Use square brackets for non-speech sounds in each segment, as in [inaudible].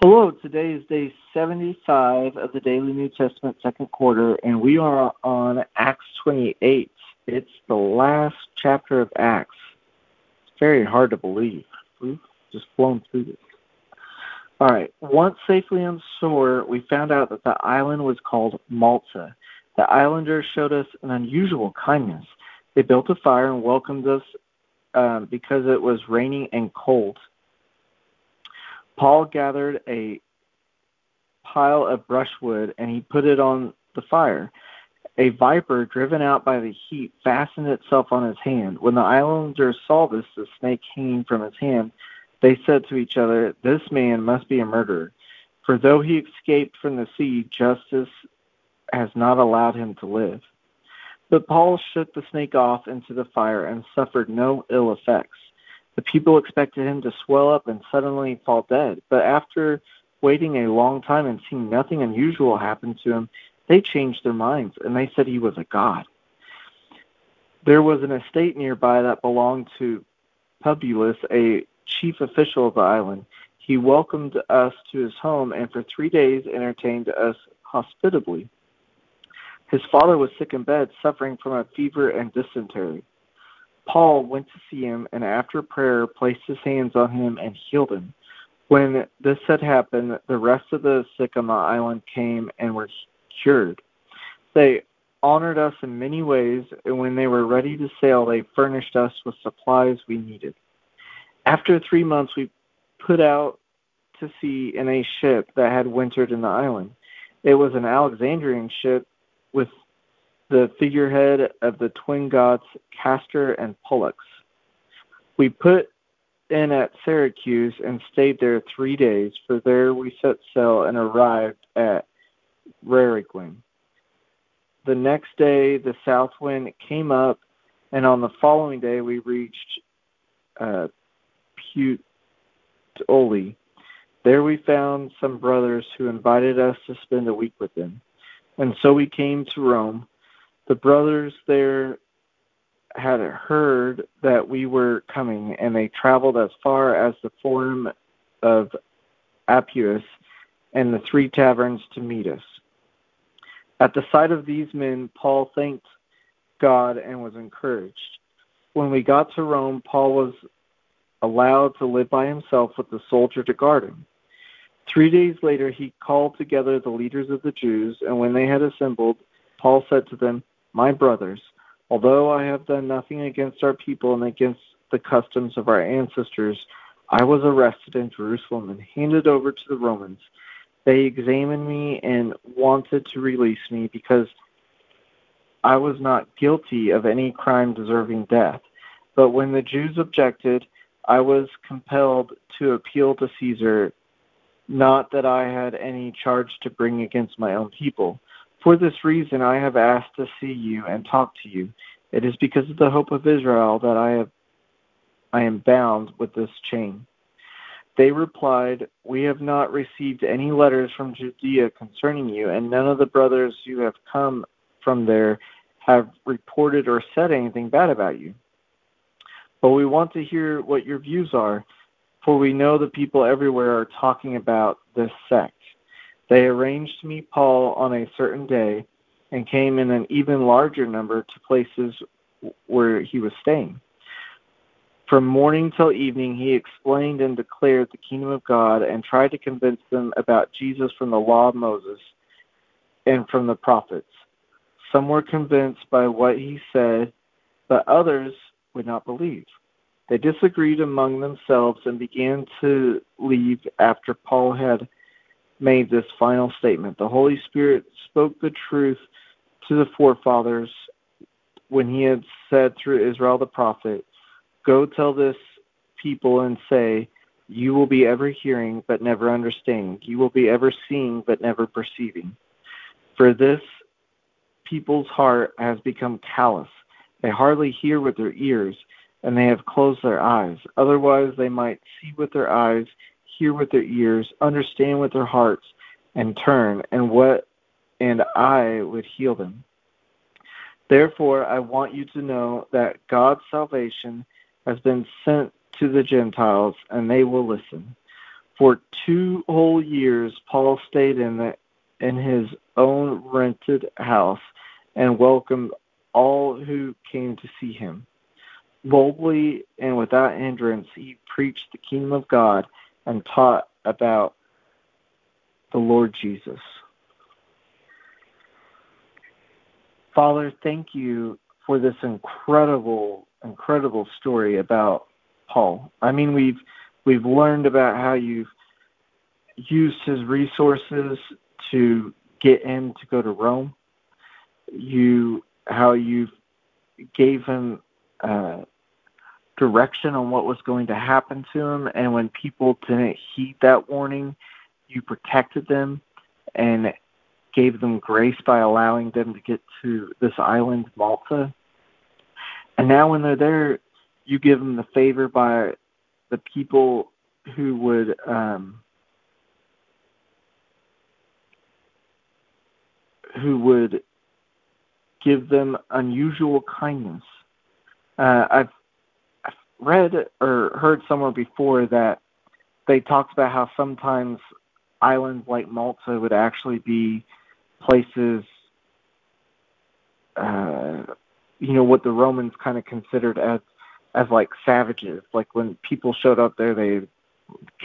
Hello, today is day 75 of the Daily New Testament second quarter, and we are on Acts 28. It's the last chapter of Acts. It's very hard to believe. We've just flown through this. All right. Once safely on shore, we found out that the island was called Malta. The islanders showed us an unusual kindness. They built a fire and welcomed us um, because it was raining and cold. Paul gathered a pile of brushwood and he put it on the fire. A viper, driven out by the heat, fastened itself on his hand. When the islanders saw this, the snake hanging from his hand, they said to each other, This man must be a murderer. For though he escaped from the sea, justice has not allowed him to live. But Paul shook the snake off into the fire and suffered no ill effects. The people expected him to swell up and suddenly fall dead, but after waiting a long time and seeing nothing unusual happen to him, they changed their minds and they said he was a god. There was an estate nearby that belonged to Publius, a chief official of the island. He welcomed us to his home and for three days entertained us hospitably. His father was sick in bed, suffering from a fever and dysentery. Paul went to see him and after prayer placed his hands on him and healed him. When this had happened, the rest of the sick on the island came and were cured. They honored us in many ways, and when they were ready to sail, they furnished us with supplies we needed. After three months, we put out to sea in a ship that had wintered in the island. It was an Alexandrian ship with the figurehead of the twin gods Castor and Pollux. We put in at Syracuse and stayed there three days, for there we set sail and arrived at Rhegium. The next day the south wind came up, and on the following day we reached uh, Puteoli. There we found some brothers who invited us to spend a week with them. And so we came to Rome the brothers there had heard that we were coming, and they traveled as far as the Forum of Appius and the three taverns to meet us. At the sight of these men, Paul thanked God and was encouraged. When we got to Rome, Paul was allowed to live by himself with the soldier to guard him. Three days later, he called together the leaders of the Jews, and when they had assembled, Paul said to them, my brothers, although I have done nothing against our people and against the customs of our ancestors, I was arrested in Jerusalem and handed over to the Romans. They examined me and wanted to release me because I was not guilty of any crime deserving death. But when the Jews objected, I was compelled to appeal to Caesar, not that I had any charge to bring against my own people. For this reason I have asked to see you and talk to you. It is because of the hope of Israel that I have I am bound with this chain. They replied, We have not received any letters from Judea concerning you, and none of the brothers who have come from there have reported or said anything bad about you. But we want to hear what your views are, for we know the people everywhere are talking about this sect. They arranged to meet Paul on a certain day and came in an even larger number to places where he was staying. From morning till evening, he explained and declared the kingdom of God and tried to convince them about Jesus from the law of Moses and from the prophets. Some were convinced by what he said, but others would not believe. They disagreed among themselves and began to leave after Paul had made this final statement. The Holy Spirit spoke the truth to the forefathers when he had said through Isaiah the prophet, Go tell this people and say, You will be ever hearing, but never understanding. You will be ever seeing, but never perceiving. For this people's heart has become callous. They hardly hear with their ears, and they have closed their eyes. Otherwise, they might see with their eyes hear with their ears, understand with their hearts, and turn, and what and I would heal them. Therefore, I want you to know that God's salvation has been sent to the Gentiles, and they will listen. For two whole years, Paul stayed in the, in his own rented house and welcomed all who came to see him. Boldly and without hindrance, he preached the kingdom of God and taught about the Lord Jesus. Father, thank you for this incredible, incredible story about Paul. I mean, we've we've learned about how you've used his resources to get him to go to Rome. You how you gave him uh, direction on what was going to happen to him, and when people didn't heed that warning, you protected them and gave them grace by allowing them to get to this island, Malta. And now, when they're there, you give them the favor by the people who would um, who would give them unusual kindness. Uh, I've read or heard somewhere before that they talked about how sometimes islands like Malta would actually be places, uh, you know, what the Romans kind of considered as as like savages. Like when people showed up there, they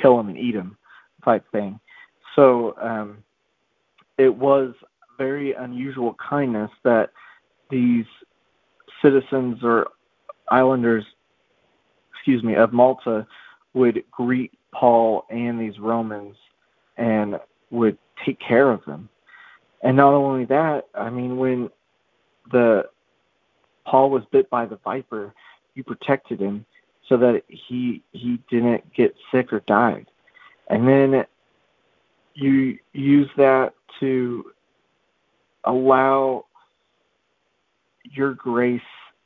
kill them and eat them, type thing. So um, it was very unusual kindness that these citizens or islanders, excuse me, of Malta would greet Paul and these Romans and would take care of them. And not only that, I mean, when the Paul was bit by the viper, you protected him so that he he didn't get sick or died. And then you use that to allow your grace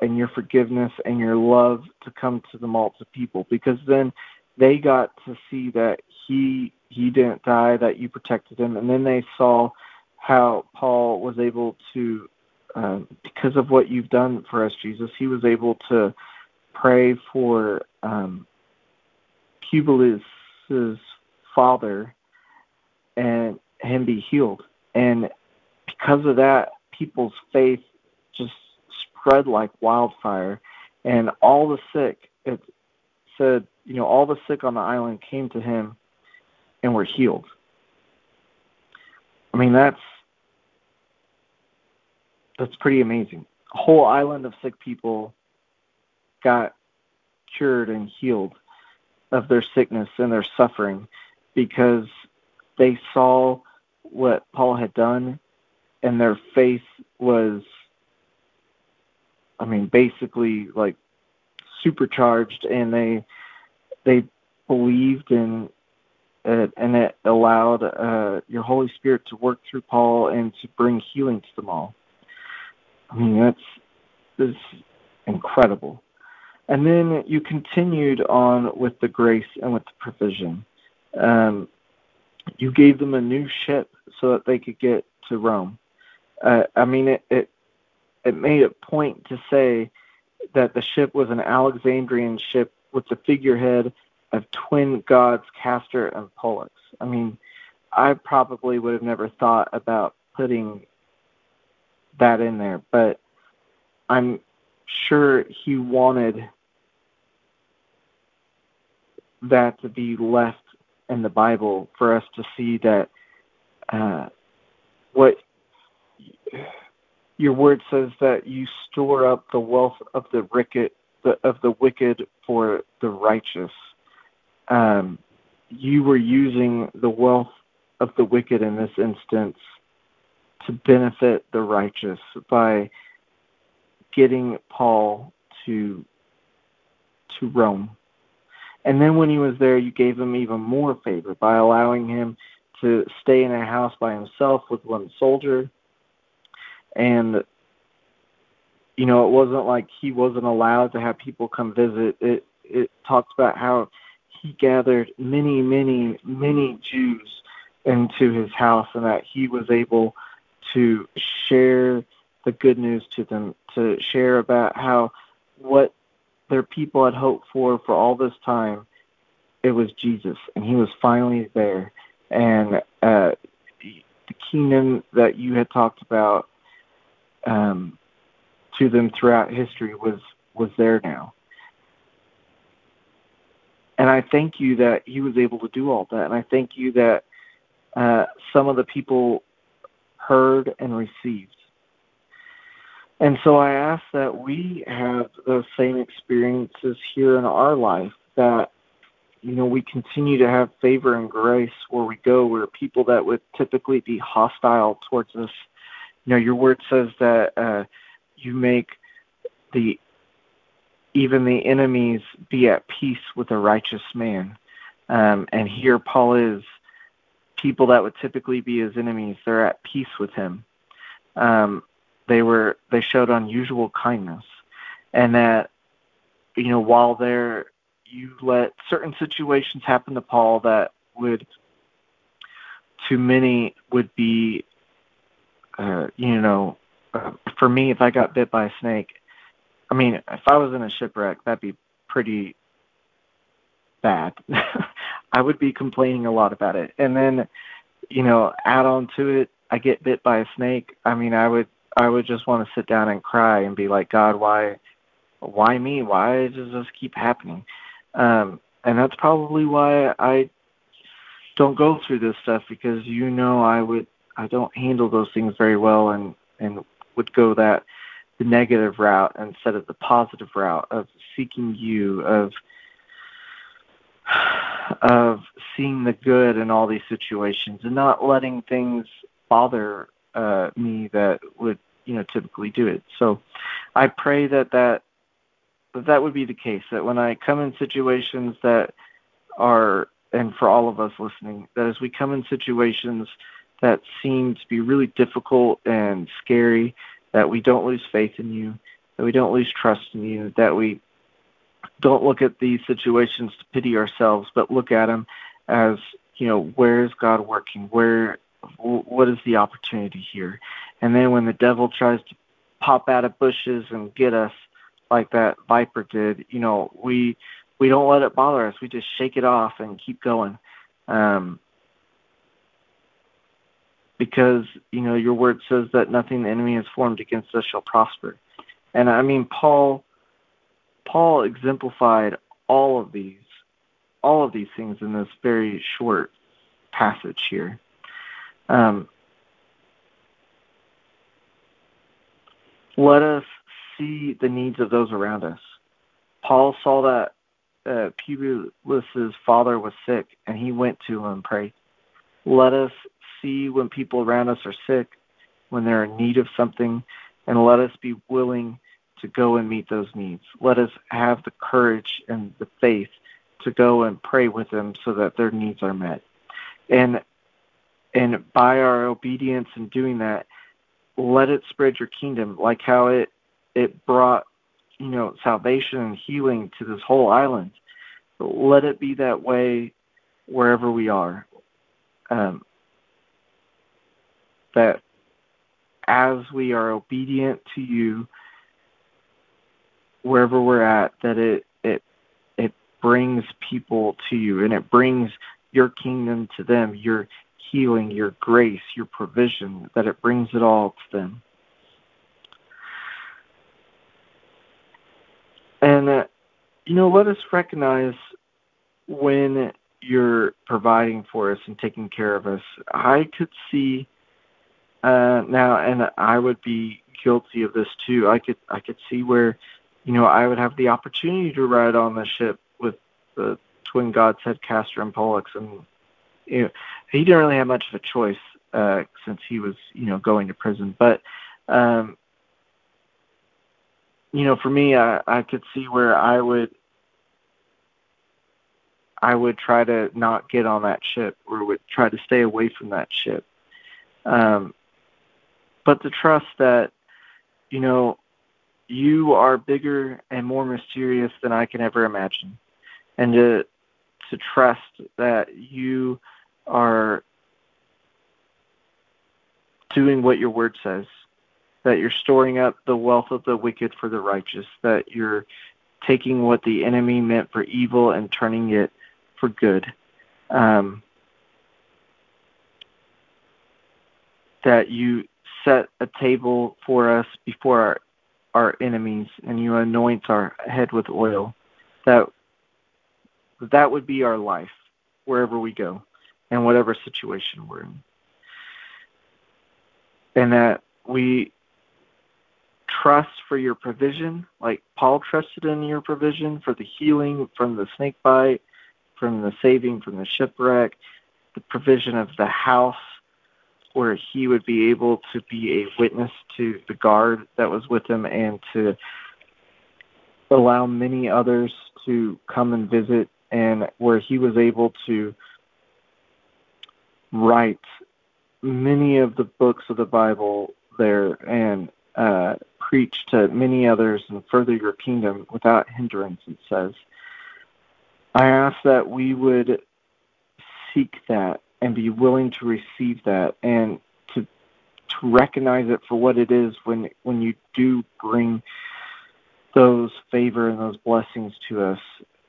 and your forgiveness and your love to come to the Malta people because then they got to see that he he didn't die that you protected him. And then they saw how Paul was able to uh, because of what you've done for us Jesus he was able to pray for um Publius's father and him be healed. And because of that, people's faith just spread like wildfire, and all the sick, it said, you know, all the sick on the island came to him and were healed. I mean, that's that's pretty amazing. A whole island of sick people got cured and healed of their sickness and their suffering because they saw what Paul had done and their faith was I mean basically like supercharged and they they believed in it and it allowed uh your Holy Spirit to work through Paul and to bring healing to them all. I mean that's this incredible. And then you continued on with the grace and with the provision. Um, you gave them a new ship so that they could get to Rome. Uh, I mean, it, it it made a point to say that the ship was an Alexandrian ship with the figurehead of twin gods Castor and Pollux. I mean, I probably would have never thought about putting that in there, but I'm sure he wanted that to be left in the Bible for us to see that uh, what your word says that you store up the wealth of the wicked, of the wicked for the righteous. Um, you were using the wealth of the wicked in this instance to benefit the righteous by getting Paul to to Rome. And then when he was there, you gave him even more favor by allowing him to stay in a house by himself with one soldier and you know it wasn't like he wasn't allowed to have people come visit it it talks about how he gathered many many many jews into his house and that he was able to share the good news to them to share about how what their people had hoped for for all this time it was Jesus, and he was finally there. And uh, the kingdom that you had talked about um, to them throughout history was was there now. And I thank you that he was able to do all that. And I thank you that uh, some of the people heard and received. And so I ask that we have those same experiences here in our life, that, you know, we continue to have favor and grace where we go, where people that would typically be hostile towards us, you know, your word says that uh, you make the even the enemies be at peace with a righteous man. Um, and here Paul is people that would typically be his enemies, they're at peace with him. Um, they were they showed unusual kindness, and that you know while there you let certain situations happen to Paul that would to many would be uh, you know uh, for me if I got bit by a snake, I mean if I was in a shipwreck that'd be pretty bad. [laughs] I would be complaining a lot about it. And then, you know, add on to it, I get bit by a snake. I mean, I would I would just want to sit down and cry and be like, God, why why me? Why does this keep happening? Um and that's probably why I don't go through this stuff because you know I would I don't handle those things very well and and would go that the negative route instead of the positive route of seeking you of of seeing the good in all these situations and not letting things bother uh, me that would you know typically do it. So I pray that that that, that would be the case. That when I come in situations that are and for all of us listening, that as we come in situations that seem to be really difficult and scary, that we don't lose faith in you, that we don't lose trust in you, that we don't look at these situations to pity ourselves, but look at them as you know where is God working? Where what is the opportunity here? And then when the devil tries to pop out of bushes and get us like that viper did, you know, we we don't let it bother us. We just shake it off and keep going. Um, because you know your word says that nothing the enemy has formed against us shall prosper. And I mean Paul Paul exemplified all of these, all of these things in this very short passage here. Um, let us see the needs of those around us. Paul saw that uh, Publius's father was sick, and he went to him and prayed. Let us see when people around us are sick, when they're in need of something, and let us be willing to go and meet those needs. Let us have the courage and the faith to go and pray with them so that their needs are met. And and by our obedience in doing that, let it spread your kingdom like how it it brought you know salvation and healing to this whole island. Let it be that way wherever we are. Um, that as we are obedient to you, wherever we're at that it it it brings people to you and it brings your kingdom to them your healing your grace your provision that it brings it all to them. And uh, you know let us recognize when you're providing for us and taking care of us. I could see uh now and i would be guilty of this too i could i could see where you know, I would have the opportunity to ride on the ship with the twin gods Castor and Pollux, and you know, he didn't really have much of a choice uh, since he was, you know, going to prison. But um, you know, for me, I, I could see where I would I would try to not get on that ship or would try to stay away from that ship. Um, but to trust that, you know, you are bigger and more mysterious than I can ever imagine. And to to trust that you are doing what your word says, that you're storing up the wealth of the wicked for the righteous, that you're taking what the enemy meant for evil and turning it for good. Um, that you set a table for us before our, our enemies, and you anoint our head with oil. That that would be our life wherever we go and whatever situation we're in. And that we trust for your provision, like Paul trusted in your provision for the healing from the snake bite, from the saving from the shipwreck, the provision of the house where he would be able to be a witness to the guard that was with him and to allow many others to come and visit and where he was able to write many of the books of the Bible there and uh, preach to many others and further your kingdom without hindrance, it says. I ask that we would seek that and be willing to receive that and to to recognize it for what it is when when you do bring those favor and those blessings to us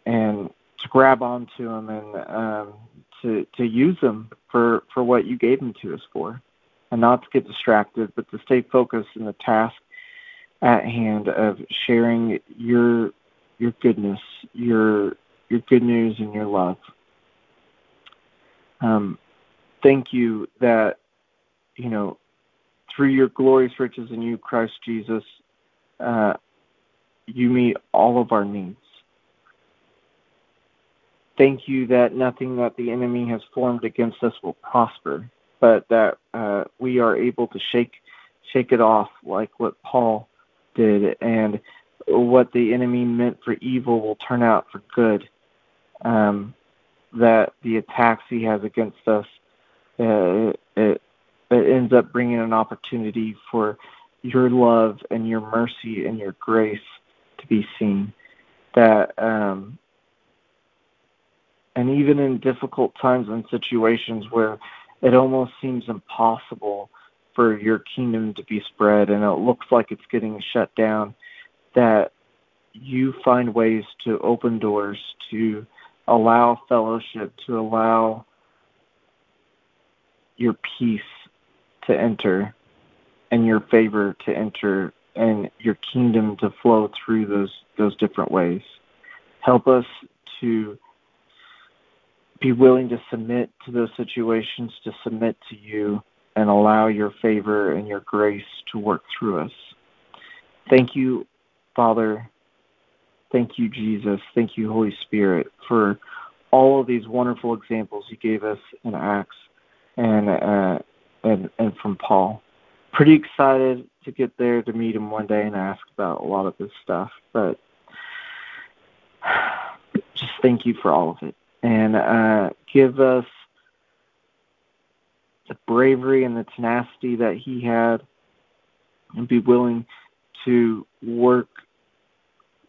and to grab onto them and um, to to use them for for what you gave them to us for, and not to get distracted, but to stay focused in the task at hand of sharing your your goodness, your your good news, and your love. Um, thank you that you know through your glorious riches in you, Christ Jesus, uh, you meet all of our needs thank you that nothing that the enemy has formed against us will prosper, but that uh, we are able to shake shake it off like what Paul did, and what the enemy meant for evil will turn out for good. Um, that the attacks he has against us, uh, it, it ends up bringing an opportunity for your love and your mercy and your grace to be seen. That um, and even in difficult times and situations where it almost seems impossible for your kingdom to be spread and it looks like it's getting shut down, that you find ways to open doors, to allow fellowship, to allow your peace to enter and your favor to enter and your kingdom to flow through those those different ways. Help us to be willing to submit to those situations, to submit to you, and allow your favor and your grace to work through us. Thank you, Father. Thank you, Jesus. Thank you, Holy Spirit, for all of these wonderful examples you gave us in Acts and uh, and and from Paul. Pretty excited to get there to meet him one day and ask about a lot of this stuff, but just thank you for all of it and uh, give us the bravery and the tenacity that he had and be willing to work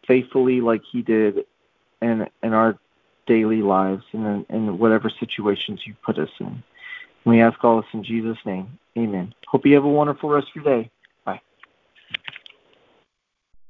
faithfully like he did in in our daily lives and in, in whatever situations you put us in. We ask all this in Jesus' name. Amen. Hope you have a wonderful rest of your day.